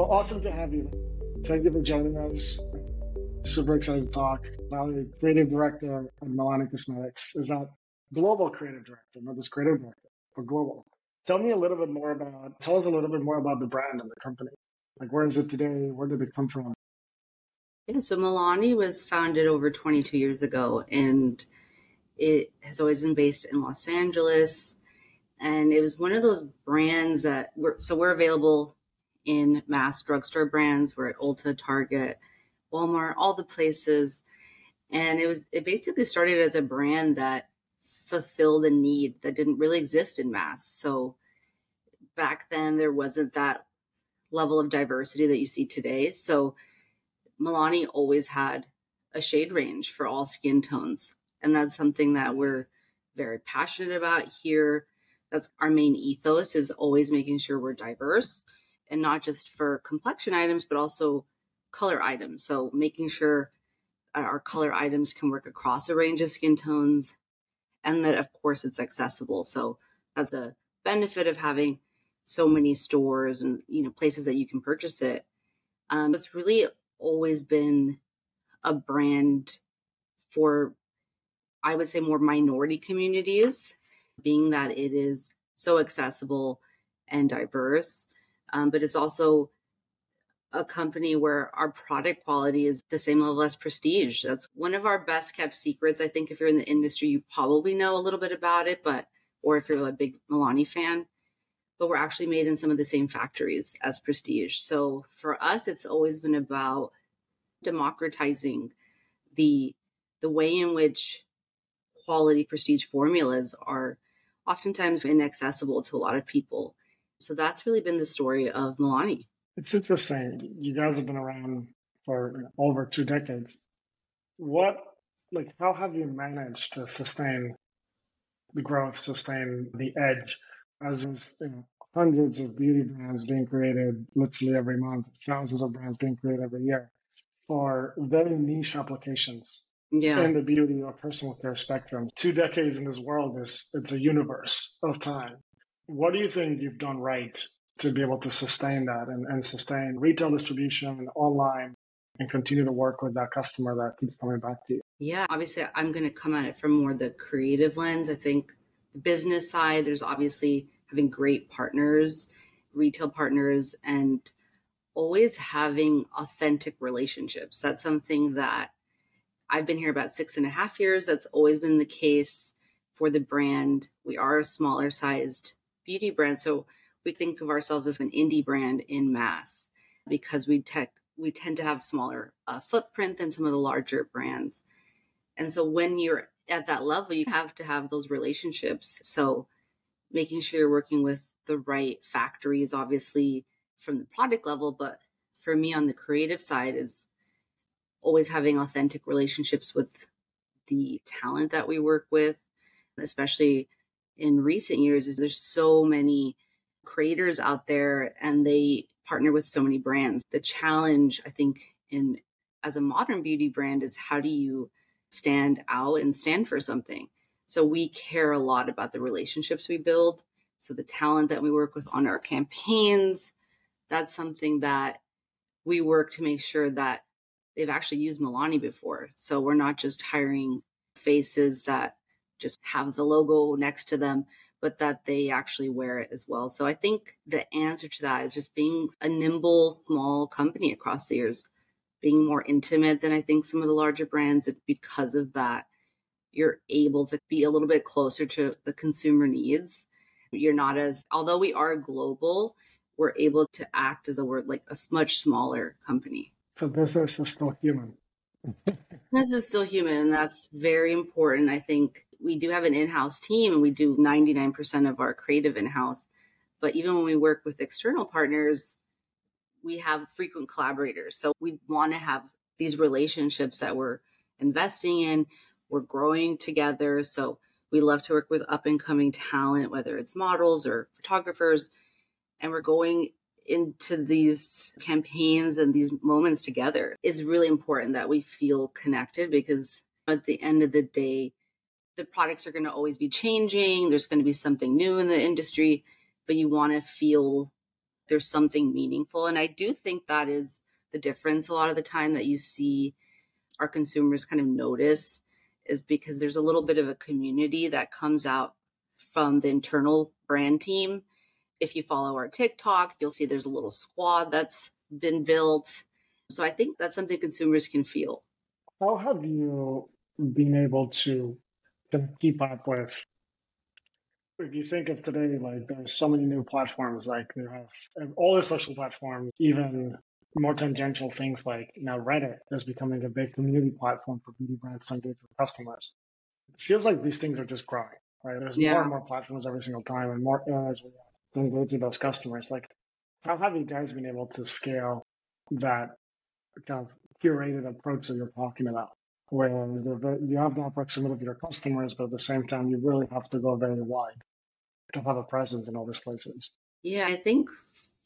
Well, awesome to have you. Thank you for joining us. Super excited to talk. Valerie, creative director at Milani Cosmetics, is that global creative director, not just creative director, but global. Tell me a little bit more about, tell us a little bit more about the brand and the company. Like, where is it today? Where did it come from? Yeah, so Milani was founded over 22 years ago, and it has always been based in Los Angeles. And it was one of those brands that were, so we're available in mass drugstore brands. We're at Ulta, Target, Walmart, all the places. And it was it basically started as a brand that fulfilled a need that didn't really exist in mass. So back then there wasn't that level of diversity that you see today. So Milani always had a shade range for all skin tones. And that's something that we're very passionate about here. That's our main ethos is always making sure we're diverse and not just for complexion items, but also color items. So making sure our color items can work across a range of skin tones and that of course it's accessible. So that's the benefit of having so many stores and you know places that you can purchase it. Um, it's really always been a brand for I would say more minority communities, being that it is so accessible and diverse um, but it's also a company where our product quality is the same level as prestige. That's one of our best kept secrets. I think if you're in the industry, you probably know a little bit about it, but or if you're a big Milani fan, but we're actually made in some of the same factories as prestige. So for us, it's always been about democratizing the the way in which quality prestige formulas are oftentimes inaccessible to a lot of people so that's really been the story of Milani. It's interesting. You guys have been around for over two decades. What, like, how have you managed to sustain the growth, sustain the edge as there's you know, hundreds of beauty brands being created literally every month, thousands of brands being created every year for very niche applications yeah. in the beauty or personal care spectrum. Two decades in this world is it's a universe of time. What do you think you've done right to be able to sustain that and, and sustain retail distribution and online and continue to work with that customer that keeps coming back to you? Yeah, obviously, I'm going to come at it from more the creative lens. I think the business side, there's obviously having great partners, retail partners, and always having authentic relationships. That's something that I've been here about six and a half years. That's always been the case for the brand. We are a smaller sized beauty brand. So we think of ourselves as an indie brand in mass because we tech we tend to have smaller uh, footprint than some of the larger brands. And so when you're at that level, you have to have those relationships. So making sure you're working with the right factories, obviously from the product level, but for me on the creative side is always having authentic relationships with the talent that we work with, especially in recent years is there's so many creators out there and they partner with so many brands. The challenge, I think, in as a modern beauty brand is how do you stand out and stand for something? So we care a lot about the relationships we build. So the talent that we work with on our campaigns, that's something that we work to make sure that they've actually used Milani before. So we're not just hiring faces that just have the logo next to them, but that they actually wear it as well. So I think the answer to that is just being a nimble, small company across the years, being more intimate than I think some of the larger brands. And Because of that, you're able to be a little bit closer to the consumer needs. You're not as, although we are global, we're able to act as a word like a much smaller company. So business is still human. business is still human, and that's very important. I think we do have an in-house team and we do 99% of our creative in-house. But even when we work with external partners we have frequent collaborators. So we want to have these relationships that we're investing in we're growing together. So we love to work with up and coming talent whether it's models or photographers. And we're going into these campaigns and these moments together. It's really important that we feel connected because at the end of the day the products are going to always be changing. There's going to be something new in the industry, but you want to feel there's something meaningful. And I do think that is the difference a lot of the time that you see our consumers kind of notice is because there's a little bit of a community that comes out from the internal brand team. If you follow our TikTok, you'll see there's a little squad that's been built. So I think that's something consumers can feel. How have you been able to keep up with if you think of today, like there's so many new platforms, like you have all the social platforms, even more tangential things like now Reddit is becoming a big community platform for beauty brands to engage with customers. It feels like these things are just growing, right? There's yeah. more and more platforms every single time and more areas we have to engage with those customers. Like, how have you guys been able to scale that kind of curated approach that you're talking about? Where you have that proximity of your customers, but at the same time, you really have to go very wide to have a presence in all these places. Yeah, I think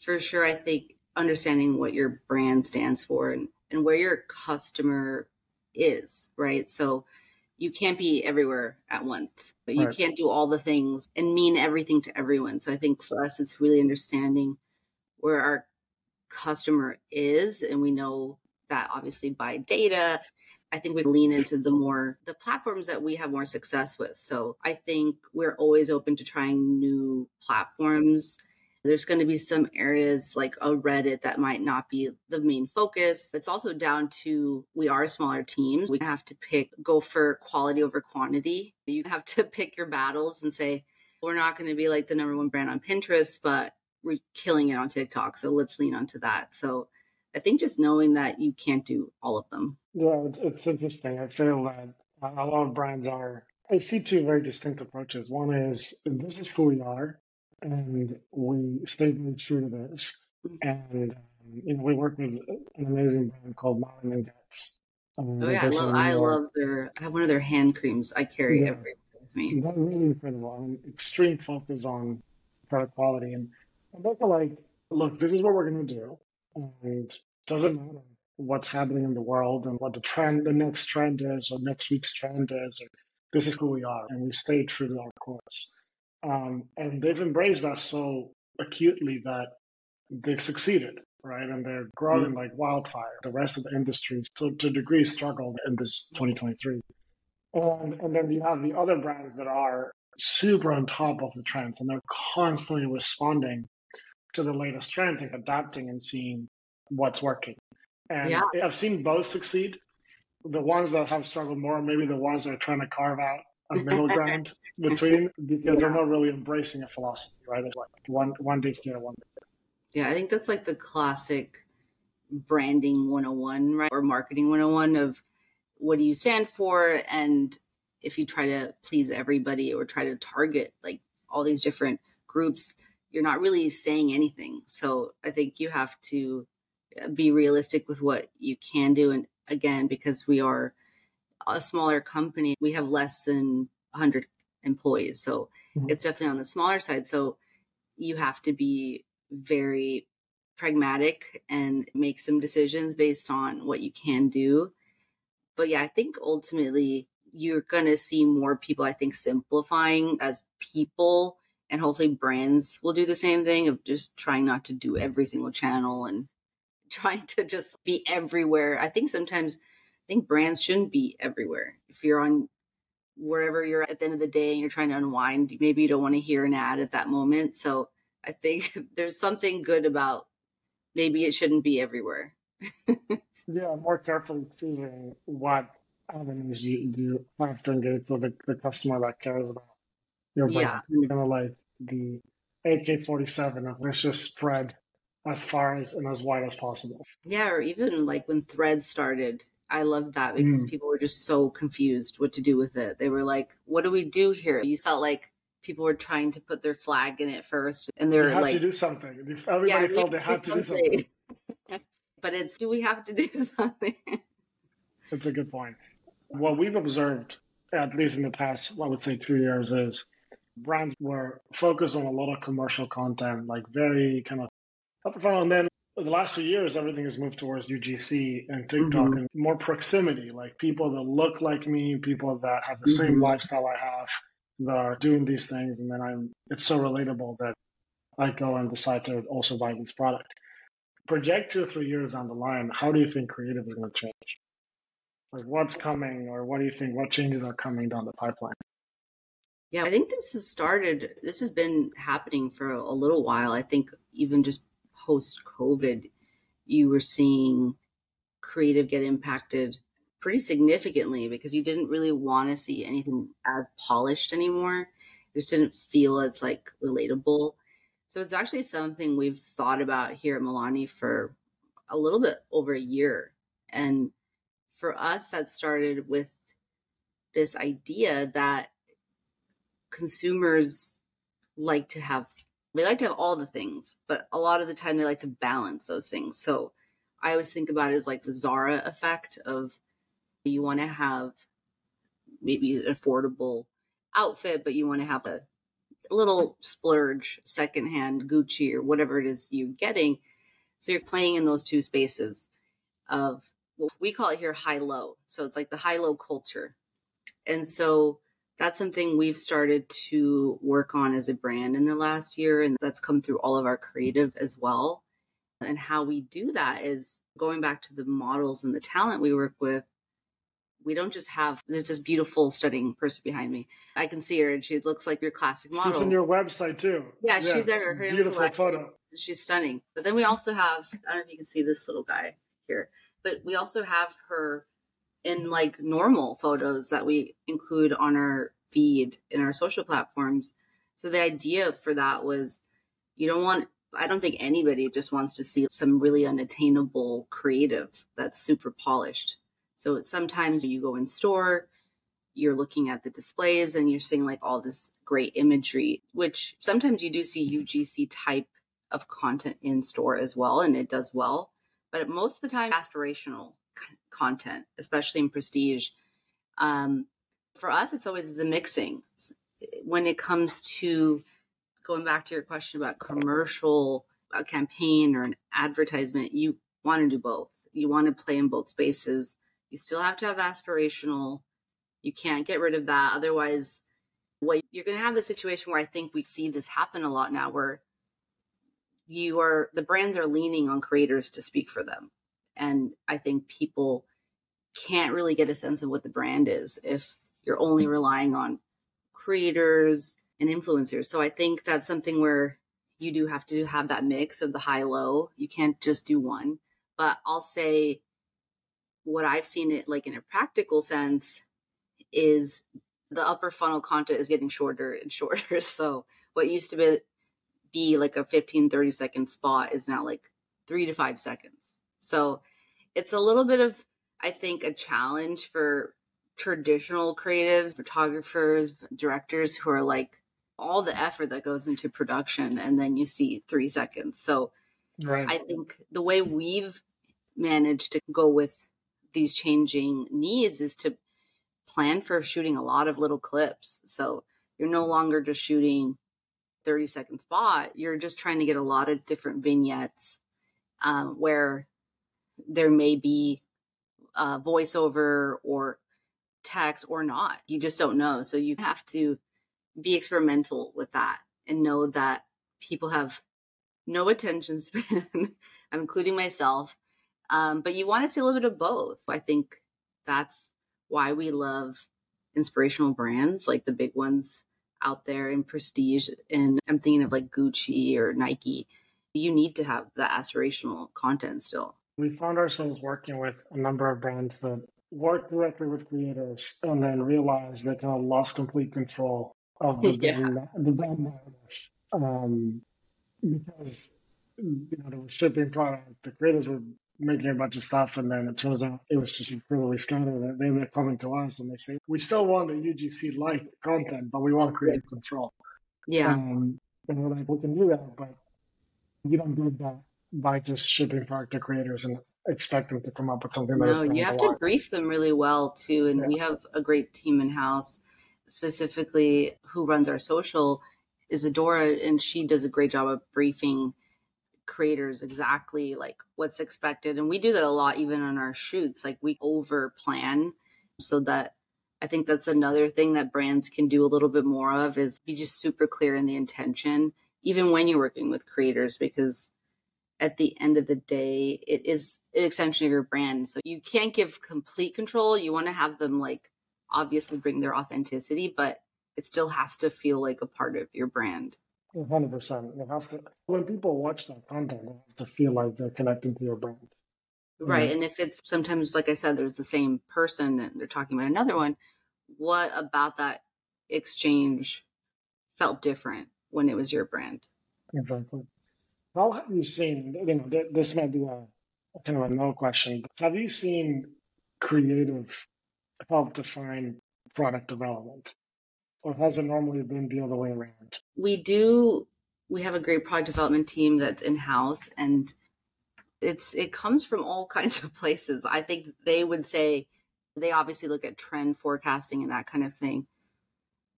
for sure. I think understanding what your brand stands for and, and where your customer is, right? So you can't be everywhere at once, but you right. can't do all the things and mean everything to everyone. So I think for us, it's really understanding where our customer is. And we know that obviously by data I think we lean into the more the platforms that we have more success with. So I think we're always open to trying new platforms. There's going to be some areas like a Reddit that might not be the main focus. It's also down to we are smaller teams. We have to pick, go for quality over quantity. You have to pick your battles and say, we're not going to be like the number one brand on Pinterest, but we're killing it on TikTok. So let's lean onto that. So I think just knowing that you can't do all of them. Yeah, it's, it's interesting. I feel that a lot of brands are. I see two very distinct approaches. One is this is who we are, and we stay very true to this. Mm-hmm. And um, you know, we work with an amazing brand called Malin and Goetz. Um, oh yeah, I love, I love their. I have one of their hand creams. I carry yeah, everywhere with me. They're really incredible. and extreme focus on product quality, and, and they're like, look, this is what we're going to do and doesn't matter what's happening in the world and what the trend, the next trend is, or next week's trend is. Or, this is who we are, and we stay true to our course. Um, and they've embraced us so acutely that they've succeeded, right? And they're growing mm-hmm. like wildfire. The rest of the industry, to, to a degree, struggled in this 2023. And, and then you have the other brands that are super on top of the trends and they're constantly responding to the latest trend and adapting and seeing what's working. And yeah. I've seen both succeed. The ones that have struggled more, maybe the ones that are trying to carve out a middle ground between because yeah. they're not really embracing a philosophy, right? It's like one one day here, one day there. Yeah, I think that's like the classic branding 101, right? Or marketing 101 of what do you stand for? And if you try to please everybody or try to target like all these different groups, you're not really saying anything. So I think you have to uh, be realistic with what you can do. And again, because we are a smaller company, we have less than 100 employees. So mm-hmm. it's definitely on the smaller side. So you have to be very pragmatic and make some decisions based on what you can do. But yeah, I think ultimately you're going to see more people, I think, simplifying as people and hopefully brands will do the same thing of just trying not to do every single channel and trying to just be everywhere. I think sometimes I think brands shouldn't be everywhere. If you're on wherever you're at the end of the day and you're trying to unwind, maybe you don't want to hear an ad at that moment. So I think there's something good about maybe it shouldn't be everywhere. yeah, more carefully choosing what avenues you, you have to engage with the, the customer that cares about your brand. Yeah. Kind of like the AK-47 of let's just spread as far as and as wide as possible. Yeah, or even like when Threads started, I loved that because mm. people were just so confused what to do with it. They were like, "What do we do here?" You felt like people were trying to put their flag in it first, and they were had like, "To do something." Everybody yeah, felt they had to do something. but it's, do we have to do something? That's a good point. What we've observed, at least in the past, I would say two years, is brands were focused on a lot of commercial content, like very kind of up front. And then the last few years, everything has moved towards UGC and TikTok mm-hmm. and more proximity, like people that look like me, people that have the mm-hmm. same lifestyle I have, that are doing these things. And then I'm, it's so relatable that I go and decide to also buy this product. Project two or three years down the line, how do you think creative is going to change? Like what's coming, or what do you think? What changes are coming down the pipeline? Yeah, I think this has started, this has been happening for a little while. I think even just post COVID, you were seeing creative get impacted pretty significantly because you didn't really want to see anything as polished anymore. It just didn't feel as like relatable. So it's actually something we've thought about here at Milani for a little bit over a year. And for us, that started with this idea that consumers like to have they like to have all the things, but a lot of the time they like to balance those things. So I always think about it as like the Zara effect of you want to have maybe an affordable outfit, but you want to have a little splurge secondhand Gucci or whatever it is you're getting. So you're playing in those two spaces of well, we call it here high low. So it's like the high low culture. And so that's something we've started to work on as a brand in the last year. And that's come through all of our creative as well. And how we do that is going back to the models and the talent we work with. We don't just have there's this beautiful stunning person behind me. I can see her and she looks like your classic model she's on your website too. Yeah, yeah she's there. Her beautiful photo. She's stunning. But then we also have i don't know if you can see this little guy here but we also have her in like normal photos that we include on our feed in our social platforms so the idea for that was you don't want I don't think anybody just wants to see some really unattainable creative that's super polished. So sometimes you go in store, you're looking at the displays and you're seeing like all this great imagery, which sometimes you do see UGC type of content in store as well, and it does well. But most of the time, aspirational content, especially in prestige. Um, for us, it's always the mixing. When it comes to going back to your question about commercial, a campaign or an advertisement, you want to do both. You want to play in both spaces you still have to have aspirational. You can't get rid of that. Otherwise, what you're going to have the situation where I think we see this happen a lot now where you are the brands are leaning on creators to speak for them. And I think people can't really get a sense of what the brand is if you're only relying on creators and influencers. So I think that's something where you do have to have that mix of the high low. You can't just do one. But I'll say what I've seen it like in a practical sense is the upper funnel content is getting shorter and shorter. So what used to be be like a 15 30 second spot is now like 3 to 5 seconds. So it's a little bit of I think a challenge for traditional creatives, photographers, directors who are like all the effort that goes into production and then you see 3 seconds. So right. I think the way we've managed to go with these changing needs is to plan for shooting a lot of little clips. So you're no longer just shooting 30 second spot. You're just trying to get a lot of different vignettes um, where there may be a voiceover or text or not. You just don't know. So you have to be experimental with that and know that people have no attention span. I'm including myself. Um, but you want to see a little bit of both. I think that's why we love inspirational brands like the big ones out there in prestige. And I'm thinking of like Gucci or Nike. You need to have the aspirational content still. We found ourselves working with a number of brands that work directly with creators and then realized they kind of lost complete control of the, yeah. brand, the brand narrative. Um, because you know they were shipping product, the creators were making a bunch of stuff, and then it turns out it was just incredibly scattered. They were coming to us and they say, "We still want the UGC like content, but we want creative control." Yeah, um, and we're like, "We can do that, but you don't do that by just shipping product to creators and expect them to come up with something that no, you have to brief them really well too. And yeah. we have a great team in house, specifically who runs our social Isadora, and she does a great job of briefing creators exactly like what's expected and we do that a lot even on our shoots like we over plan so that i think that's another thing that brands can do a little bit more of is be just super clear in the intention even when you're working with creators, because at the end of the day, it is an extension of your brand. So you can't give complete control. You want to have them like obviously bring their authenticity, but it still has to feel like a part of your brand. 100%. It has to, when people watch that content, they have to feel like they're connecting to your brand. Right. And if it's sometimes, like I said, there's the same person and they're talking about another one, what about that exchange felt different when it was your brand? Exactly. How have you seen, you know, this might be a, kind of a no question, but have you seen creative help define product development? Or has it normally been the other way around? We do, we have a great product development team that's in house and it's it comes from all kinds of places. I think they would say they obviously look at trend forecasting and that kind of thing.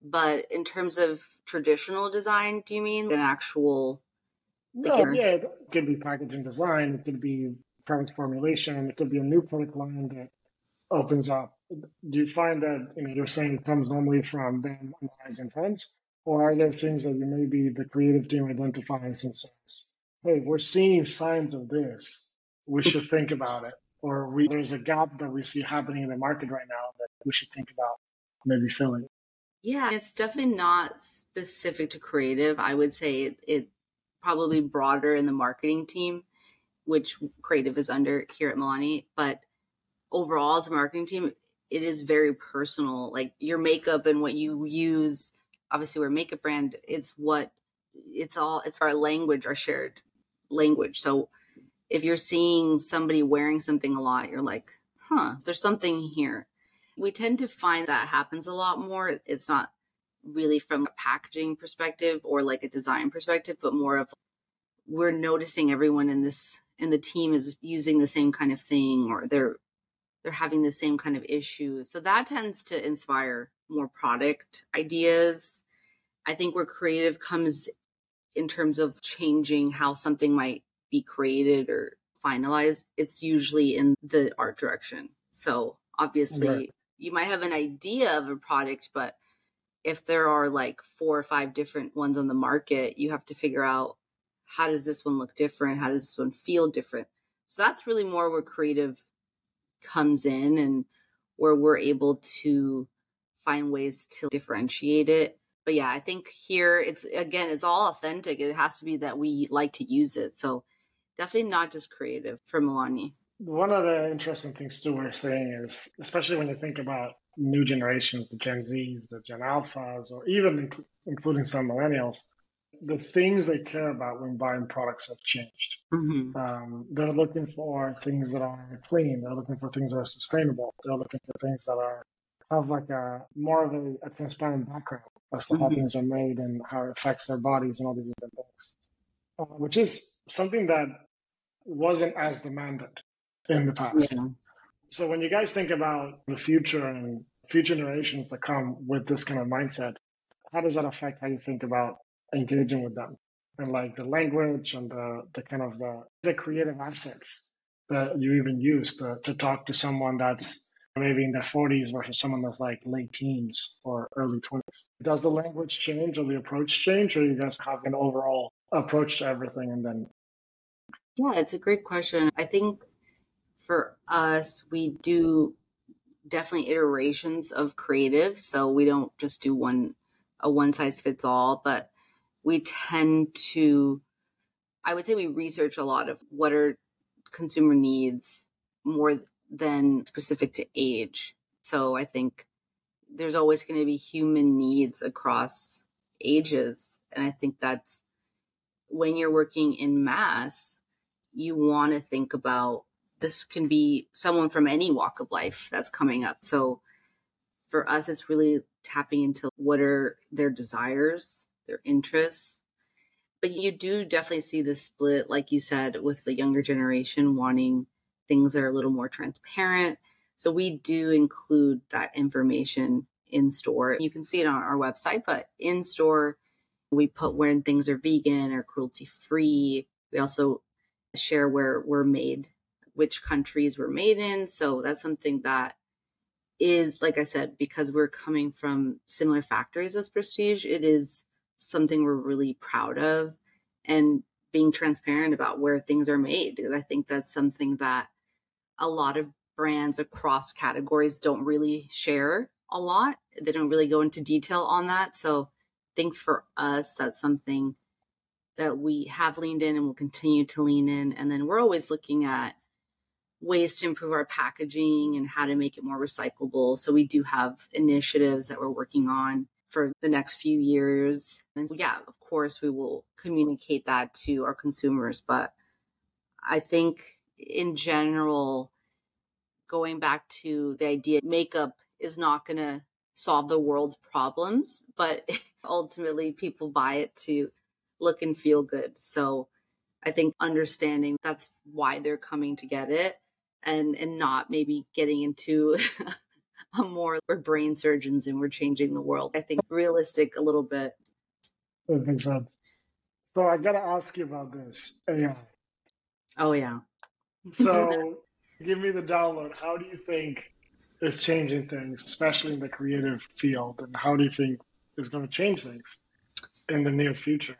But in terms of traditional design, do you mean an actual? Like no, yeah, it could be packaging design. It could be product formulation. It could be a new product line that opens up. Do you find that you know you're saying it comes normally from them analyzing trends, or are there things that you maybe the creative team identifies and says, hey, we're seeing signs of this. We should think about it. Or we, there's a gap that we see happening in the market right now that we should think about maybe filling. Yeah, it's definitely not specific to creative. I would say it, it probably broader in the marketing team, which creative is under here at Milani. But overall, as a marketing team, it is very personal. Like your makeup and what you use. Obviously, we're a makeup brand. It's what it's all. It's our language, our shared language. So if you're seeing somebody wearing something a lot, you're like, huh, there's something here. We tend to find that happens a lot more. It's not really from a packaging perspective or like a design perspective, but more of we're noticing everyone in this in the team is using the same kind of thing or they're they're having the same kind of issue. So that tends to inspire more product ideas. I think where creative comes in terms of changing how something might be created or finalized, it's usually in the art direction. So obviously, right. you might have an idea of a product, but if there are like four or five different ones on the market, you have to figure out how does this one look different? How does this one feel different? So that's really more where creative comes in and where we're able to find ways to differentiate it but yeah, I think here it's again, it's all authentic. It has to be that we like to use it. So definitely not just creative for Milani. One of the interesting things too we're saying is, especially when you think about new generations, the Gen Zs, the Gen Alphas, or even inc- including some millennials, the things they care about when buying products have changed. Mm-hmm. Um, they're looking for things that are clean. They're looking for things that are sustainable. They're looking for things that are have like a more of a, a transparent background as to mm-hmm. how things are made and how it affects their bodies and all these different things, uh, which is something that wasn't as demanded in the past. Yeah. So when you guys think about the future and future generations that come with this kind of mindset, how does that affect how you think about engaging with them and like the language and the, the kind of the, the creative assets that you even use to, to talk to someone that's maybe in their 40s versus someone that's like late teens or early 20s. Does the language change or the approach change, or you guys have an overall approach to everything and then? Yeah, it's a great question. I think for us, we do definitely iterations of creative. So we don't just do one, a one size fits all, but we tend to, I would say we research a lot of what are consumer needs more than specific to age. So I think there's always going to be human needs across ages. And I think that's when you're working in mass, you want to think about this can be someone from any walk of life that's coming up. So for us, it's really tapping into what are their desires, their interests. But you do definitely see the split, like you said, with the younger generation wanting things that are a little more transparent. So we do include that information in store. You can see it on our website, but in store, we put when things are vegan or cruelty free. We also share where we're made, which countries we're made in. So that's something that is, like I said, because we're coming from similar factories as Prestige, it is something we're really proud of and being transparent about where things are made I think that's something that a lot of brands across categories don't really share a lot. They don't really go into detail on that. So I think for us, that's something that we have leaned in and will continue to lean in. And then we're always looking at ways to improve our packaging and how to make it more recyclable. So we do have initiatives that we're working on for the next few years. And so, yeah, of course, we will communicate that to our consumers. But I think in general, going back to the idea makeup is not going to solve the world's problems, but ultimately people buy it to look and feel good. So I think understanding that's why they're coming to get it and and not maybe getting into a more we're brain surgeons and we're changing the world. I think realistic a little bit. That makes sense. So I gotta ask you about this AI. Oh yeah. So give me the download. How do you think is changing things, especially in the creative field, and how do you think is going to change things in the near future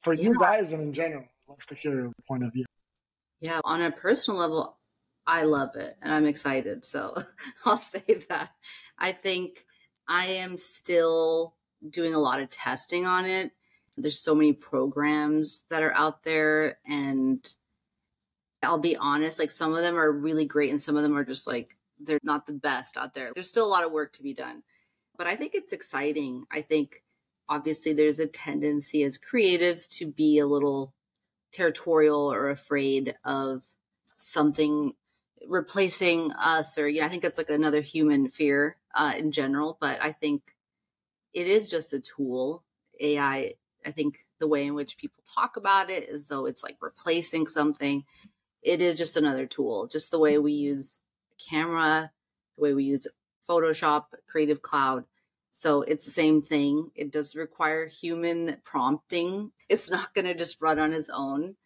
for yeah. you guys and in general? I'd love to hear your point of view. Yeah, on a personal level, I love it and I'm excited. So I'll say that. I think I am still doing a lot of testing on it. There's so many programs that are out there and I'll be honest, like some of them are really great and some of them are just like they're not the best out there. There's still a lot of work to be done. But I think it's exciting. I think obviously there's a tendency as creatives to be a little territorial or afraid of something replacing us or yeah, I think it's like another human fear uh, in general, but I think it is just a tool. AI, I think the way in which people talk about it is though it's like replacing something. It is just another tool, just the way we use camera, the way we use Photoshop, Creative Cloud. So it's the same thing. It does require human prompting. It's not going to just run on its own.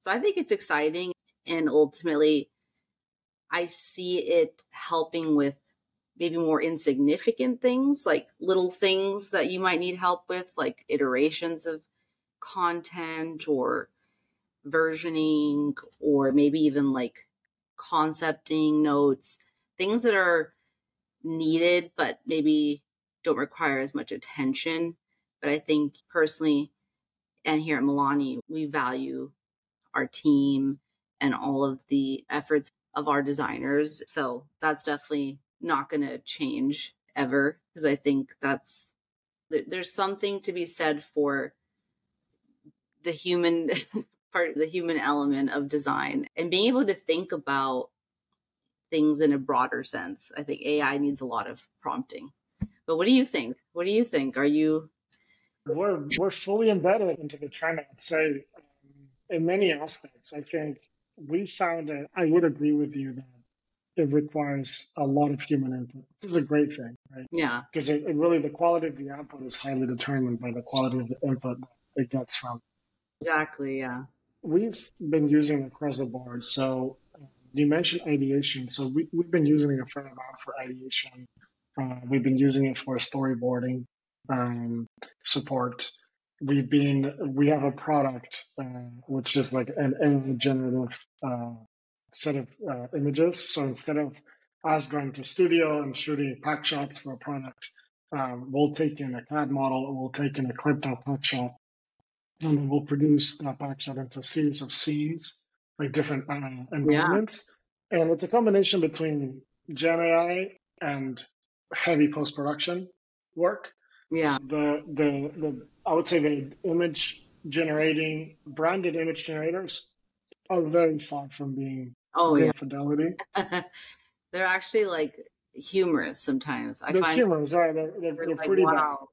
So I think it's exciting. And ultimately, I see it helping with maybe more insignificant things, like little things that you might need help with, like iterations of content or versioning, or maybe even like concepting notes, things that are needed, but maybe don't require as much attention. But I think personally, and here at Milani, we value our team and all of the efforts of our designers. So that's definitely not going to change ever because I think that's there's something to be said for the human part the human element of design and being able to think about things in a broader sense. I think AI needs a lot of prompting. But what do you think? What do you think? Are you we're we're fully embedded into the trend. I'd say um, in many aspects. I think we found it. I would agree with you that it requires a lot of human input. This is a great thing, right? Yeah. Because it, it, really, the quality of the output is highly determined by the quality of the input that it gets from. Exactly, yeah. We've been using across the board. So uh, you mentioned ideation. So we, we've been using it a fair amount for ideation. Uh, we've been using it for storyboarding um, support we've been we have a product uh, which is like an AI generative uh, set of uh, images. So instead of us going to studio and shooting pack shots for a product, um, we'll take in a CAD model, we'll take in a clipped out pack shot, and then we'll produce that pack shot into a series of scenes, like different uh, environments. Yeah. And it's a combination between Gen AI and heavy post production work. Yeah. The the the I would say the image generating branded image generators are very far from being oh yeah fidelity. they're actually like humorous sometimes. I they're find humorous, right? They're they're, they're like, pretty wow.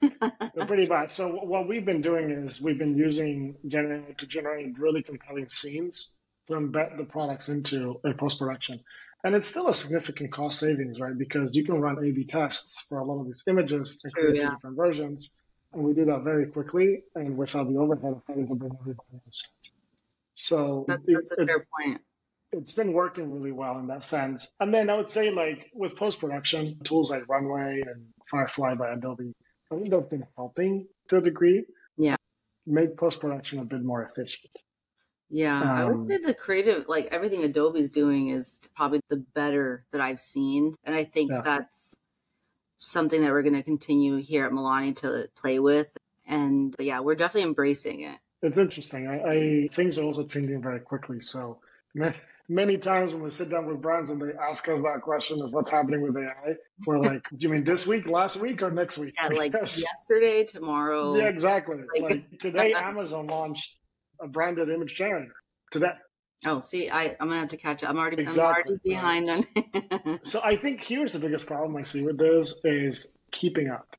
bad. they're pretty bad. So what we've been doing is we've been using Gen to generate really compelling scenes to embed the products into a post production. And it's still a significant cost savings, right? Because you can run A/B tests for a lot of these images and create yeah. different versions, and we do that very quickly and without the overhead of having to bring everybody on set. So that's, that's a fair point. It's been working really well in that sense. And then I would say, like with post production tools like Runway and Firefly by Adobe, I think they've been helping to a degree. Yeah. Make post production a bit more efficient. Yeah, I would Um, say the creative, like everything Adobe's doing, is probably the better that I've seen, and I think Yeah. that's something that we're going to continue here at Milani to play with. And yeah, we're definitely embracing it. It's interesting. I, I things are also changing very quickly. So many, many times when we sit down with brands and they ask us that question is what's happening with AI, we're like, do you mean this week, last week, or next week? Yeah, like yesterday, tomorrow. yeah, exactly. Like- Like today, Amazon launched a branded image generator today. Oh, see, I I'm gonna have to catch up. I'm already Exactly. I'm already behind on. So I think here's the biggest problem I see with this is keeping up.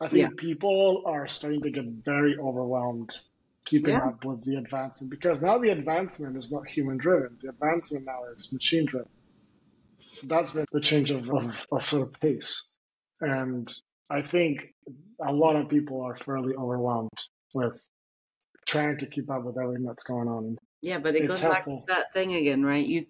I think people are starting to get very overwhelmed keeping Yeah. up with the advancement because now the advancement is not human driven. The advancement now is machine driven. That's been the change of, of, of sort of pace. And I think a lot of people are fairly overwhelmed with trying to keep up with everything that's going on. Yeah, but it It's goes back to that thing again, right? You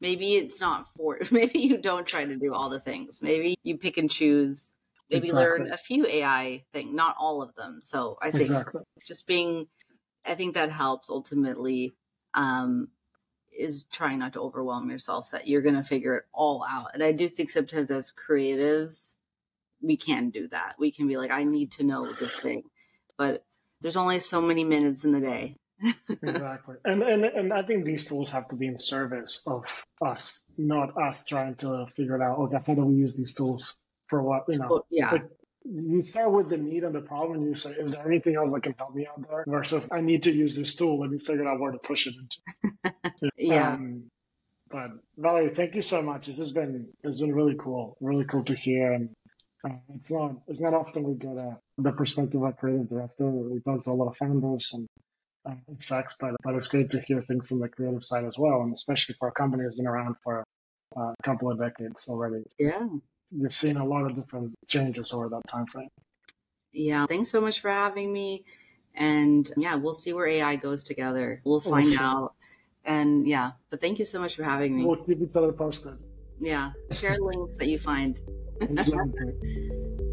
maybe it's not for maybe you don't try to do all the things. Maybe you pick and choose. Maybe learn a few AI thing, not all of them. So I think Exactly. just being i think that helps ultimately um is trying not to overwhelm yourself that you're going to figure it all out and i do think sometimes as creatives we can do that we can be like i need to know this thing but there's only so many minutes in the day exactly. And, and and I think these tools have to be in service of us, not us trying to figure it out. Okay, how do we use these tools for what? You know, Well, yeah like you start with the need and the problem, and you say, "Is there anything else that can help me out there?" Versus, "I need to use this tool. Let me figure out where to push it into." yeah Um, but Valerie, thank you so much. This has been it's been really cool, really cool to hear. And uh, it's not it's not often we get a, the perspective of a creative director. We talk to a lot of founders and uh, sucks, but but it's great to hear things from the creative side as well, and especially for a company that's been around for uh, a couple of decades already. yeah You've seen a lot of different changes over that time frame. yeah thanks so much for having me and yeah we'll see where ai goes together we'll find out and yeah but thank you so much for having me We'll keep each other posted. yeah share links that you find Exactly.